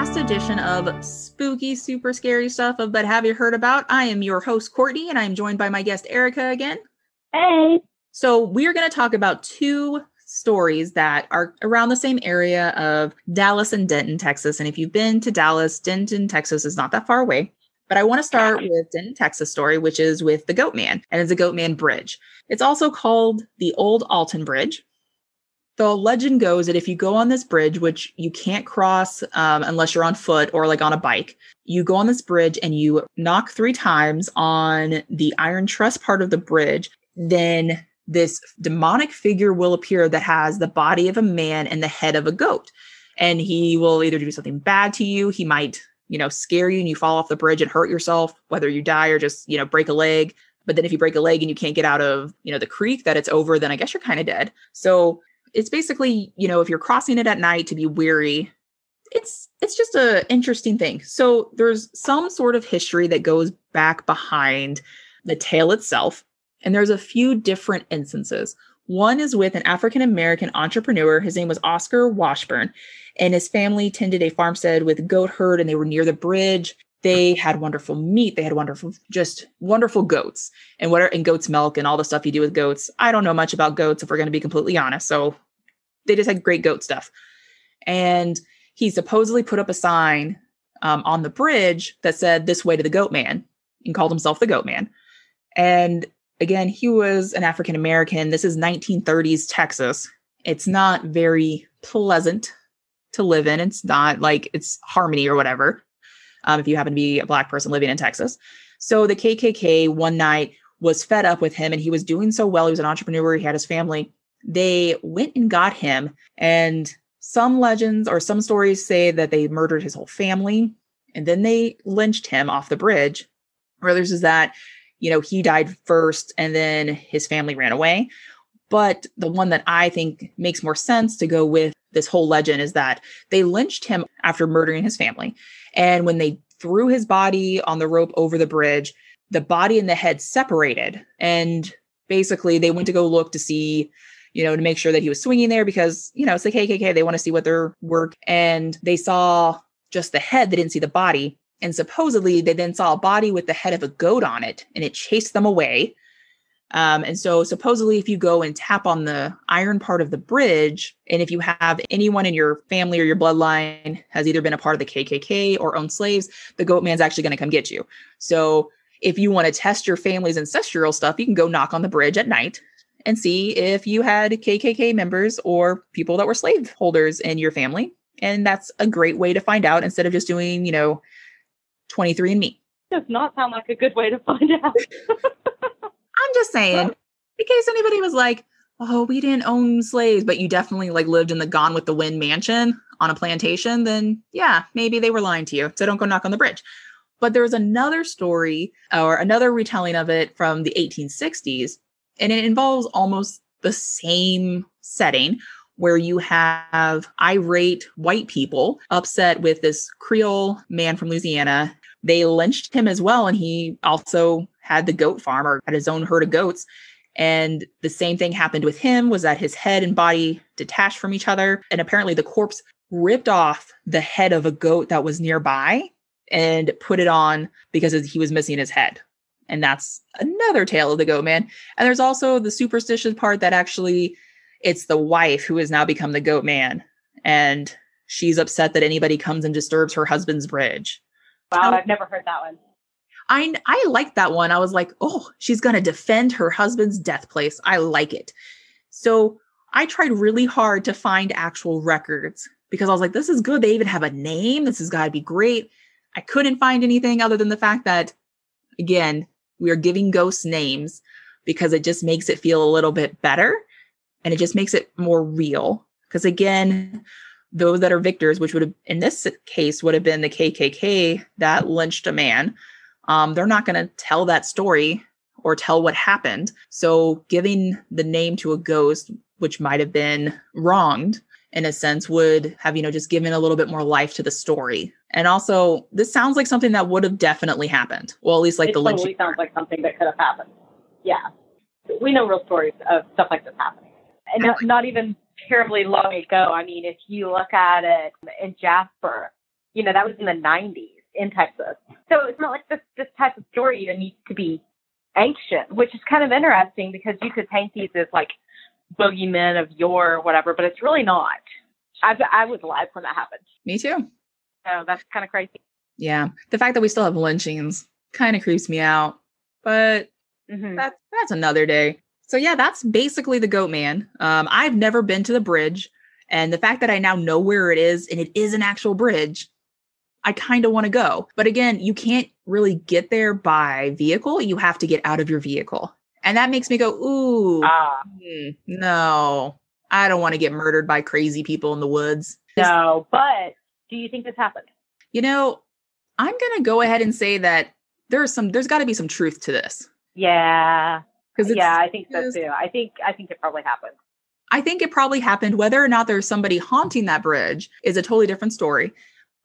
last edition of spooky, super scary stuff of But Have You Heard About? I am your host, Courtney, and I'm joined by my guest, Erica, again. Hey. So, we're going to talk about two stories that are around the same area of Dallas and Denton, Texas. And if you've been to Dallas, Denton, Texas is not that far away. But I want to start with Denton, Texas story, which is with the Goat Man, and it's a Goat Man Bridge. It's also called the Old Alton Bridge. The legend goes that if you go on this bridge, which you can't cross um, unless you're on foot or like on a bike, you go on this bridge and you knock three times on the iron truss part of the bridge, then this demonic figure will appear that has the body of a man and the head of a goat. And he will either do something bad to you, he might, you know, scare you and you fall off the bridge and hurt yourself, whether you die or just, you know, break a leg. But then if you break a leg and you can't get out of, you know, the creek that it's over, then I guess you're kind of dead. So it's basically, you know, if you're crossing it at night to be weary, it's it's just a interesting thing. So there's some sort of history that goes back behind the tale itself, and there's a few different instances. One is with an African American entrepreneur. His name was Oscar Washburn, and his family tended a farmstead with goat herd, and they were near the bridge. They had wonderful meat. They had wonderful, just wonderful goats and what are, and goat's milk and all the stuff you do with goats. I don't know much about goats if we're going to be completely honest. So they just had great goat stuff. And he supposedly put up a sign um, on the bridge that said this way to the goat man and called himself the goat man. And again, he was an African American. This is 1930s Texas. It's not very pleasant to live in. It's not like it's harmony or whatever um, if you happen to be a black person living in Texas. So the KKK one night was fed up with him and he was doing so well. He was an entrepreneur, he had his family. They went and got him. And some legends or some stories say that they murdered his whole family and then they lynched him off the bridge. Others is that, you know, he died first and then his family ran away. But the one that I think makes more sense to go with this whole legend is that they lynched him after murdering his family. And when they threw his body on the rope over the bridge, the body and the head separated. And basically, they went to go look to see, you know, to make sure that he was swinging there because, you know, it's the KKK. They want to see what their work. And they saw just the head, they didn't see the body. And supposedly, they then saw a body with the head of a goat on it and it chased them away. Um, and so, supposedly, if you go and tap on the iron part of the bridge, and if you have anyone in your family or your bloodline has either been a part of the KKK or owned slaves, the goat man's actually going to come get you. So, if you want to test your family's ancestral stuff, you can go knock on the bridge at night and see if you had KKK members or people that were slaveholders in your family. And that's a great way to find out instead of just doing, you know, 23 and me. Does not sound like a good way to find out. I'm just saying, in case anybody was like, oh, we didn't own slaves, but you definitely like lived in the Gone with the Wind mansion on a plantation, then yeah, maybe they were lying to you. So don't go knock on the bridge. But there was another story or another retelling of it from the 1860s, and it involves almost the same setting where you have irate white people upset with this Creole man from Louisiana. They lynched him as well, and he also had the goat farm or had his own herd of goats. And the same thing happened with him was that his head and body detached from each other. And apparently the corpse ripped off the head of a goat that was nearby and put it on because he was missing his head. And that's another tale of the goat man. And there's also the superstitious part that actually it's the wife who has now become the goat man. And she's upset that anybody comes and disturbs her husband's bridge. Wow, um, I've never heard that one. I I liked that one. I was like, oh, she's gonna defend her husband's death place. I like it. So I tried really hard to find actual records because I was like, this is good. They even have a name. This has got to be great. I couldn't find anything other than the fact that, again, we are giving ghosts names because it just makes it feel a little bit better and it just makes it more real. Because again, those that are victors, which would have in this case would have been the KKK that lynched a man, um, they're not going to tell that story or tell what happened. So giving the name to a ghost, which might have been wronged in a sense, would have, you know, just given a little bit more life to the story. And also, this sounds like something that would have definitely happened. Well, at least like it the totally sounds like something that could have happened. Yeah. We know real stories of stuff like this happening. And not, not even terribly long ago. I mean, if you look at it in Jasper, You know, that was in the 90s in Texas. So it's not like this, this type of story even needs to be ancient, which is kind of interesting because you could paint these as like boogeymen of yore or whatever, but it's really not. I, I was alive when that happened. Me too. So that's kind of crazy. Yeah. The fact that we still have lynchings kind of creeps me out, but Mhm. that's that's another day. So yeah, that's basically the Goat Man. Um, I've never been to the bridge, and the fact that I now know where it is and it is an actual bridge, I kind of want to go. But again, you can't really get there by vehicle. You have to get out of your vehicle, and that makes me go, ooh, Ah, hmm, no, I don't want to get murdered by crazy people in the woods. no, but do you think this happened? You know, I'm gonna go ahead and say that there's some, there's got to be some truth to this Yeah. because Yeah, I think so too. I think I think it probably happened. I think it probably happened. Whether or not there's somebody haunting that bridge is a totally different story.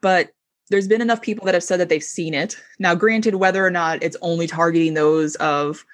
But there's been enough people that have said that they've seen it. Now, granted, whether or not it's only targeting those of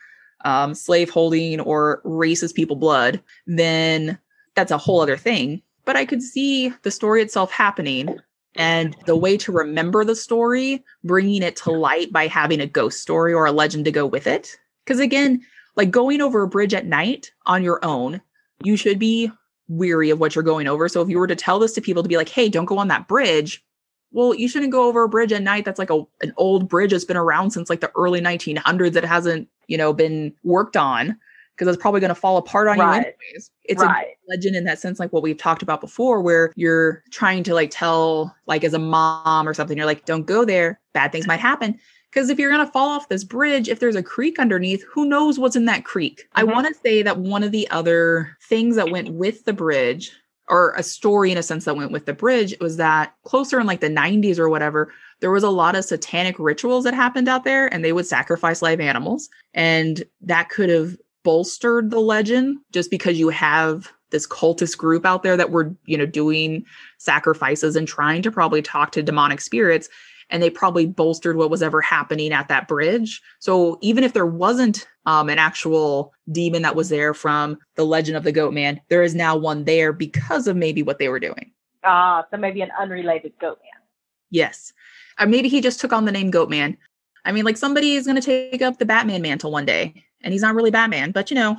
um, or racist people blood, then that's a whole other thing. But I could see the story itself happening and the way to remember the story, bringing it to light by having a ghost story or a legend to go with it. Because again, like going over a bridge at night on your own you should be weary of what you're going over. So if you were to tell this to people to be like, hey, don't go on that bridge, well, you shouldn't go over a bridge at night that's like a an old bridge that's been around since like the early 1900s that hasn't, you know, been worked on because it's probably going to fall apart on Right. you anyways. It's right. a legend in that sense, like what we've talked about before, where you're trying to like tell, like as a mom or something, you're like, don't go there. Bad things might happen. Because if you're going to fall off this bridge, if there's a creek underneath, who knows what's in that creek? I Mhm. want to say that one of the other things that went with the bridge, or a story in a sense that went with the bridge, was that closer in like the 90s or whatever, there was a lot of satanic rituals that happened out there and they would sacrifice live animals. And that could have bolstered the legend just because you have this cultist group out there that were, you know, doing sacrifices and trying to probably talk to demonic spirits and they probably bolstered what was ever happening at that bridge. So even if there wasn't um, an actual demon that was there from the legend of the goat man, there is now one there because of maybe what they were doing. Ah, so maybe an unrelated goat man. Yes. Or maybe he just took on the name goat man. I mean, like somebody is going to take up the Batman mantle one day and he's not really Batman, but you know,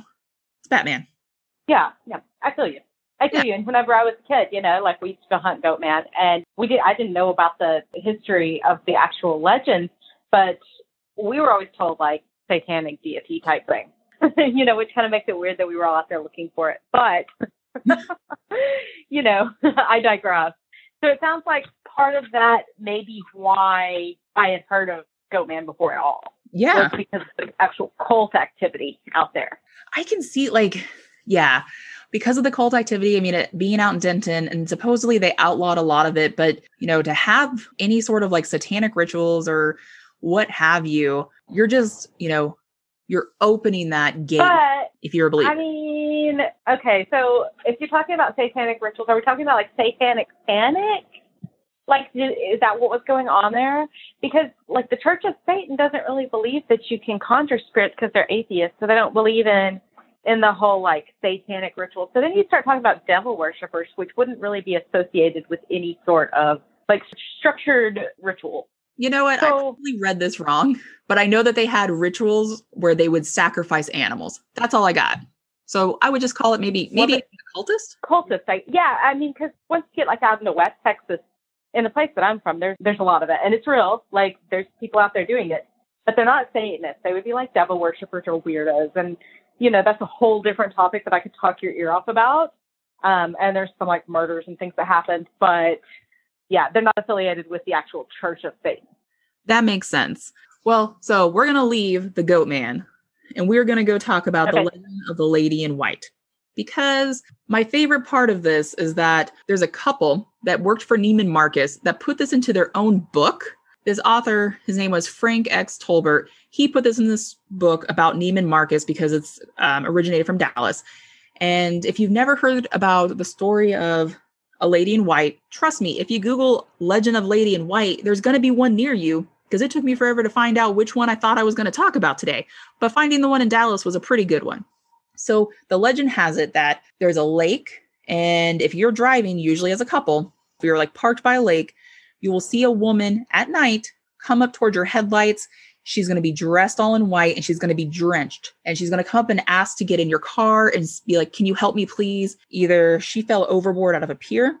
it's Batman. Yeah, yeah. I feel you. I feel you. And whenever I was a kid, you know, like we used to hunt goat man and we did I didn't know about the history of the actual legend, but we were always told like satanic deity type thing. you know, which kind of makes it weird that we were all out there looking for it. But you know, I digress. So it sounds like part of that may be why I had heard of goat man before at all. Yeah. Because of the actual cult activity out there. I can see like, yeah, because of the cult activity. I mean, it being out in Denton, and supposedly they outlawed a lot of it, but you know, to have any sort of like satanic rituals or what have you, you're just, you know, you're opening that gate But if you're a believer. I mean, okay, so if you're talking about satanic rituals, are we talking about like satanic panic? Like, is that what was going on there? Because, like, the Church of Satan doesn't really believe that you can conjure spirits because they're atheists, so they don't believe in in the whole like satanic ritual. So then you start talking about devil worshippers, which wouldn't really be associated with any sort of like structured ritual. you know what? I probably read this wrong, but I know that they had rituals where they would sacrifice animals. That's all I got. So I would just call it maybe maybe a cultist. cultists. I, yeah, I mean, because once you get like out in the West Texas, in the place that I'm from, there's there's a lot of it, and it's real. Like there's people out there doing it, but they're not Satanists. They would be like devil worshippers or weirdos, and you know that's a whole different topic that I could talk your ear off about. Um, and there's some like murders and things that happened, but yeah, they're not affiliated with the actual Church of Satan. That makes sense. Well, so we're gonna leave the goat man and we're gonna go talk about the legend of the lady in white. Because my favorite part of this is that there's a couple that worked for Neiman Marcus that put this into their own book. This author, his name was Frank X. Tolbert. He put this in this book about Neiman Marcus because it's um, originated from Dallas. And if you've never heard about the story of a lady in white, trust me, if you Google Legend of Lady in White, there's going to be one near you because it took me forever to find out which one I thought I was going to talk about today. But finding the one in Dallas was a pretty good one. So the legend has it that there's a lake, and if you're driving, usually as a couple, if you're like parked by a lake, you will see a woman at night come up towards your headlights. She's going to be dressed all in white and she's going to be drenched. And she's going to come up and ask to get in your car and be like, Can you help me, please? Either she fell overboard out of a pier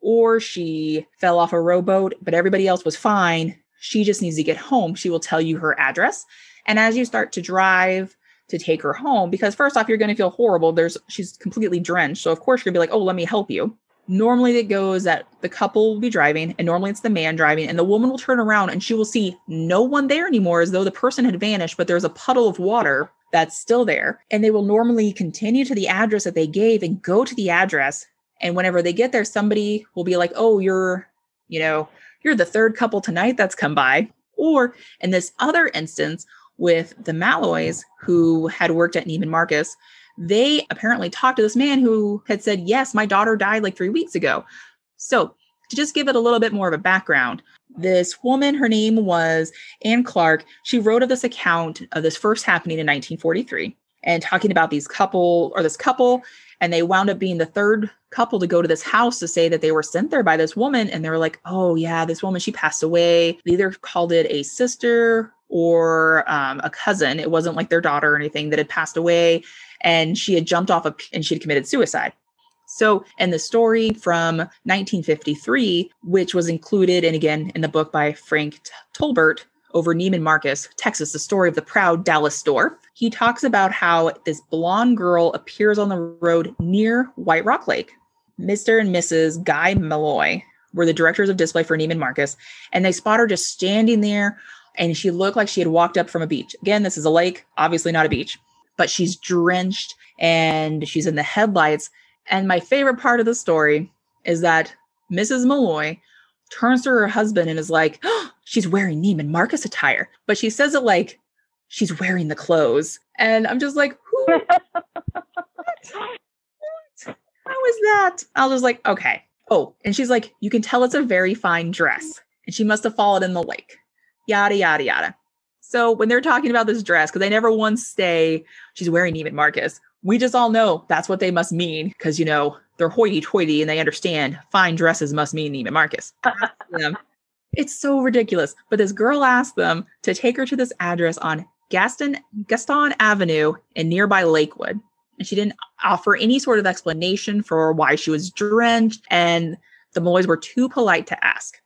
or she fell off a rowboat, but everybody else was fine. She just needs to get home. She will tell you her address. And as you start to drive, to take her home because first off you're going to feel horrible there's she's completely drenched so of course you're going to be like oh let me help you normally it goes that the couple will be driving and normally it's the man driving and the woman will turn around and she will see no one there anymore as though the person had vanished but there's a puddle of water that's still there. And they will normally continue to the address that they gave and go to the address. And whenever they get there somebody will be like oh you're you know you're the third couple tonight that's come by. Or in this other instance with the Malloys, who had worked at Neiman Marcus, they apparently talked to this man who had said, Yes, my daughter died like three weeks ago. So, to just give it a little bit more of a background, this woman, her name was Anne Clark. She wrote of this account of this first happening in 1943 and talking about these couple or this couple. And they wound up being the third couple to go to this house to say that they were sent there by this woman. And they were like, oh, yeah, this woman, she passed away. They either called it a sister or um, a cousin. It wasn't like their daughter or anything that had passed away and she had jumped off a, and she had committed suicide. So, and the story from 1953, which was included and again in the book by Frank Tolbert over Neiman Marcus, Texas, the story of the proud Dallas store. He talks about how this blonde girl appears on the road near White Rock Lake. Mr. and Mrs. Guy Malloy were the directors of display for Neiman Marcus, and they spot her just standing there and she looked like she had walked up from a beach. Again, this is a lake, obviously not a beach, but she's drenched and she's in the headlights. And my favorite part of the story is that Mrs. Malloy turns to her husband and is like, oh, she's wearing Neiman Marcus attire. But she says it like she's wearing the clothes. And I'm just like, who? How is that? I was like, okay. Oh, and she's like, you can tell it's a very fine dress. And she must have fallen in the lake yada, yada, yada. So when they're talking about this dress, because they never once say she's wearing Neiman Marcus, we just all know that's what they must mean because, you know, they're hoity toity and they understand fine dresses must mean Neiman Marcus. it's so ridiculous. But this girl asked them to take her to this address on Gaston, Gaston Avenue in nearby Lakewood. And she didn't offer any sort of explanation for why she was drenched. And the Malloys were too polite to ask.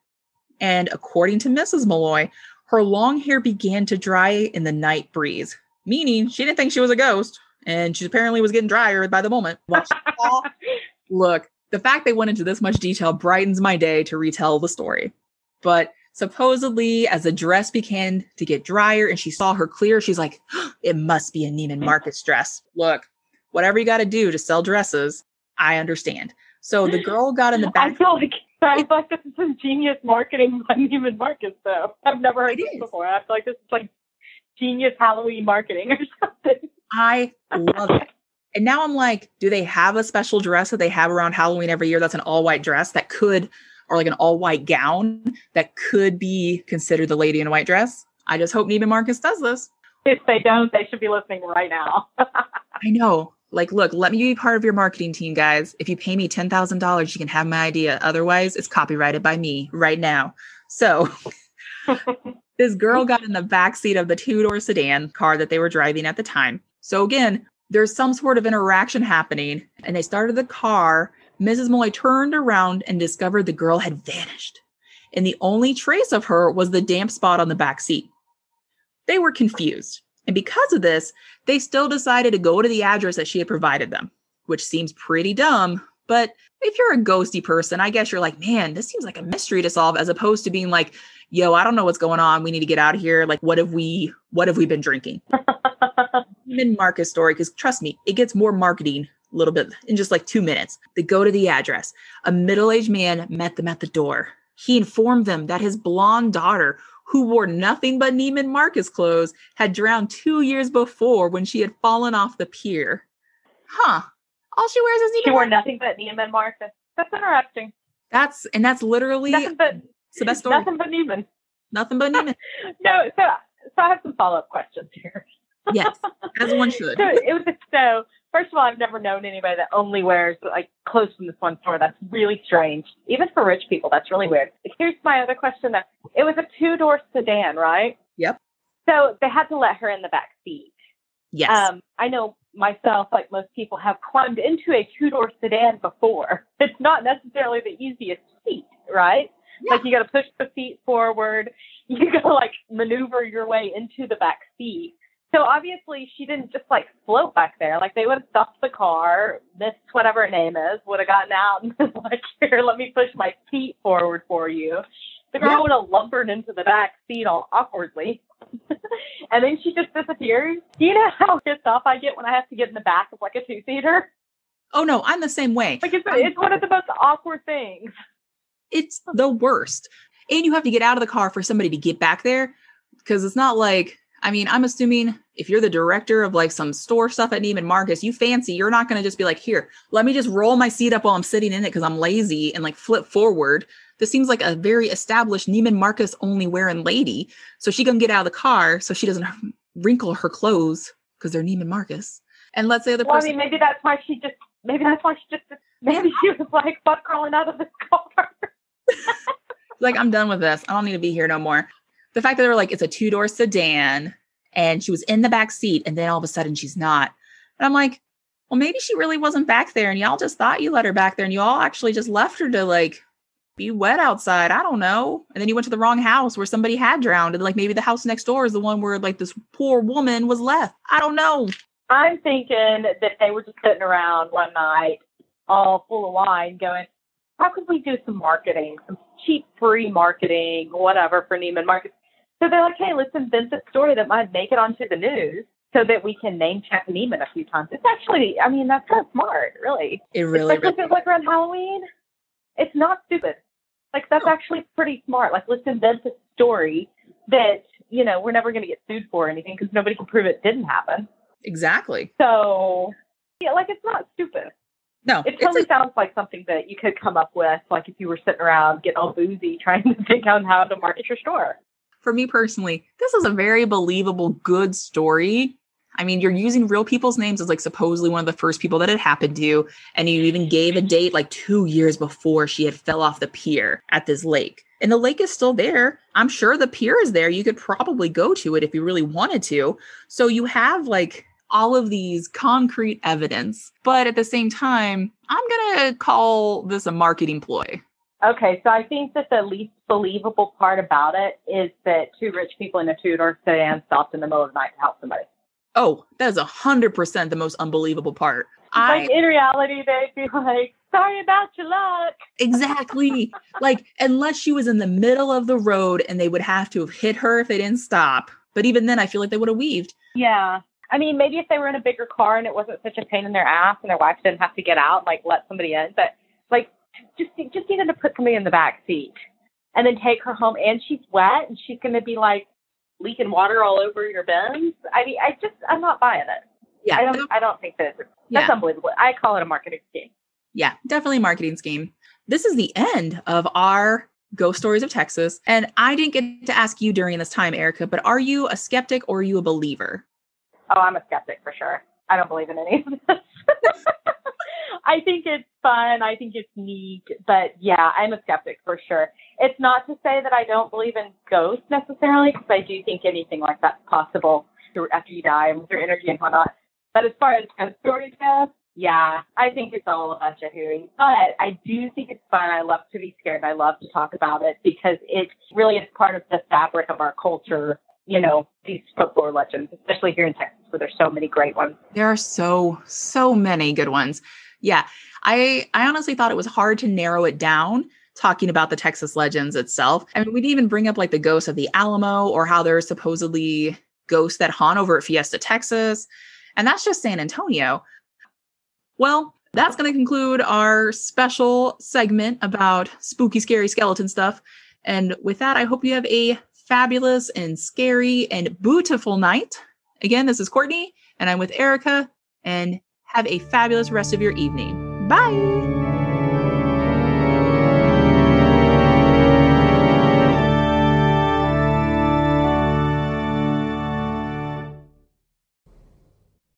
And according to Mrs. Malloy, her long hair began to dry in the night breeze, meaning she didn't think she was a ghost. And she apparently was getting drier by the moment. Look, the fact they went into this much detail brightens my day to retell the story. But supposedly, as the dress began to get drier and she saw her clear, she's like, it must be a Neiman Marcus dress. Look, whatever you got to do to sell dresses, I understand. So the girl got in the back. I feel like I feel like this is some genius marketing by Neiman Marcus, though. I've never heard it this is. before. I feel like this is like genius Halloween marketing or something. I love it. And now I'm like, do they have a special dress that they have around Halloween every year that's an all white dress that could, or like an all white gown that could be considered the lady in a white dress? I just hope Neiman Marcus does this. If they don't, they should be listening right now. I know like, look, let me be part of your marketing team, guys. If you pay me $10,000, you can have my idea. Otherwise, it's copyrighted by me right now. So, this girl got in the back seat of the two door sedan car that they were driving at the time. So, again, there's some sort of interaction happening, and they started the car. Mrs. Malloy turned around and discovered the girl had vanished. And the only trace of her was the damp spot on the back seat. They were confused. And because of this, they still decided to go to the address that she had provided them, which seems pretty dumb. But if you're a ghosty person, I guess you're like, man, this seems like a mystery to solve, as opposed to being like, yo, I don't know what's going on. We need to get out of here. Like, what have we what have we been drinking? Neiman Marcus story, because trust me, it gets more marketing a little bit in just like two minutes. They go to the address. A middle-aged man met them at the door. He informed them that his blonde daughter, who wore nothing but Neiman Marcus clothes, had drowned two years before when she had fallen off the pier. Huh. All she wears is Neiman She wore nothing but Neiman Marcus. That's interesting. That's and that's literally nothing but, it's the best story. Nothing but Neiman. Nothing but Neiman. no, so so I have some follow up questions here. yes, as one should. So it was so first of all, I've never known anybody that only wears like clothes from this one store. That's really strange. Even for rich people, that's really weird. here's my other question though. It was a two door sedan, right? Yep. So they had to let her in the back seat. Yes. Um, I know myself, like most people, have climbed into a two door sedan before. It's not necessarily the easiest seat, right? Yeah. Like you got to push the seat forward. You got to like maneuver your way into the back seat. So obviously she didn't just like float back there. Like they would have stopped the car, this whatever her name is, would have gotten out and been like, here, let me push my seat forward for you. The girl Yeah. would have lumbered into the back seat all awkwardly. and then she just disappears. Do you know how pissed off I get when I have to get in the back of like a two seater? oh no, I'm the same way. Like it's, it's one of the most awkward things. it's the worst. And you have to get out of the car for somebody to get back there because it's not like, I mean, I'm assuming if you're the director of like some store stuff at Neiman Marcus, you fancy, you're not going to just be like, here, let me just roll my seat up while I'm sitting in it because I'm lazy and like flip forward. This seems like a very established Neiman Marcus only wearing lady. So she can get out of the car so she doesn't wrinkle her clothes because they're Neiman Marcus. And let's say the other Well, I person. mean, maybe that's why she just, maybe that's why she just, maybe she was like, fuck crawling out of this car. like I'm done with this. I don't need to be here no more. The fact that they were like it's a two door sedan and she was in the back seat and then all of a sudden she's not. And I'm like, well, maybe she really wasn't back there and y'all just thought you let her back there and you all actually just left her to like be wet outside. I don't know. And then you went to the wrong house where somebody had drowned and like maybe the house next door is the one where like this poor woman was left. I don't know. I'm thinking that they were just sitting around one night, all full of wine, going, "How could we do some marketing, some cheap, free marketing, whatever for Neiman Marcus?" So they're like, "Hey, let's invent a story that might make it onto the news, so that we can name check Neiman a few times." It's actually, I mean, that's kind of smart, really. It really, Especially if it's like around Halloween. It's not stupid. Like that's actually pretty smart. Like let's invent a story that you know we're never going to get sued for or anything because nobody can prove it didn't happen. exactly. So, yeah, like it's not stupid. No, It totally a- sounds like something that you could come up with, like if you were sitting around getting all boozy trying to think on how to market your store. for me personally, this is a very believable, good story. I mean, you're using real people's names as like supposedly one of the first people that it happened to. And you even gave a date like two years before she had fell off the pier at this lake. And the lake is still there. I'm sure the pier is there. You could probably go to it if you really wanted to. So you have like all of these concrete evidence. But at the same time, I'm going to call this a marketing ploy. Okay, so I think that the least believable part about it is that two rich people in a two-door sedan stopped in the middle of the night to help somebody. Oh, that is a hundred percent the most unbelievable part. I Like in reality, they'd be like, "Sorry about your luck." exactly like unless she was in the middle of the road and they would have to have hit her if they didn't stop. But even then, I feel like they would have weaved. Yeah. I mean, maybe if they were in a bigger car and it wasn't such a pain in their ass and their wife didn't have to get out and like let somebody in, but like just just needed to put somebody in the back seat and then take her home and she's wet and she's gonna be like leaking water all over your bins. I mean, I just I'm not buying it. Yeah, I don't I don't think that that's yeah, unbelievable. I call it a marketing scheme. yeah, definitely a marketing scheme. This is the end of our ghost stories of Texas, and I didn't get to ask you during this time, Erica. But are you a skeptic or are you a believer? Oh, I'm a skeptic for sure. I don't believe in any of this. I think it's fun. I think it's neat. But yeah, I'm a skeptic for sure. It's not to say that I don't believe in ghosts necessarily, because I do think anything like that's possible through- after you die and with your energy and whatnot. But as far as stories go, yeah, I think it's all a bunch of hooey. But I do think it's fun. I love to be scared. I love to talk about it because it really is part of the fabric of our culture. You know, these folklore legends, especially here in Texas, where there's so many great ones. There are so so many good ones. Yeah, I I honestly thought it was hard to narrow it down talking about the Texas legends itself. I mean, we didn't even bring up like the ghosts of the Alamo or how there's supposedly ghosts that haunt over at Fiesta, Texas, and that's just San Antonio. Well, that's going to conclude our special segment about spooky, scary skeleton stuff. And with that, I hope you have a fabulous and scary and beautiful night. Again, this is Courtney, and I'm with Erica, and have a fabulous rest of your evening. Bye.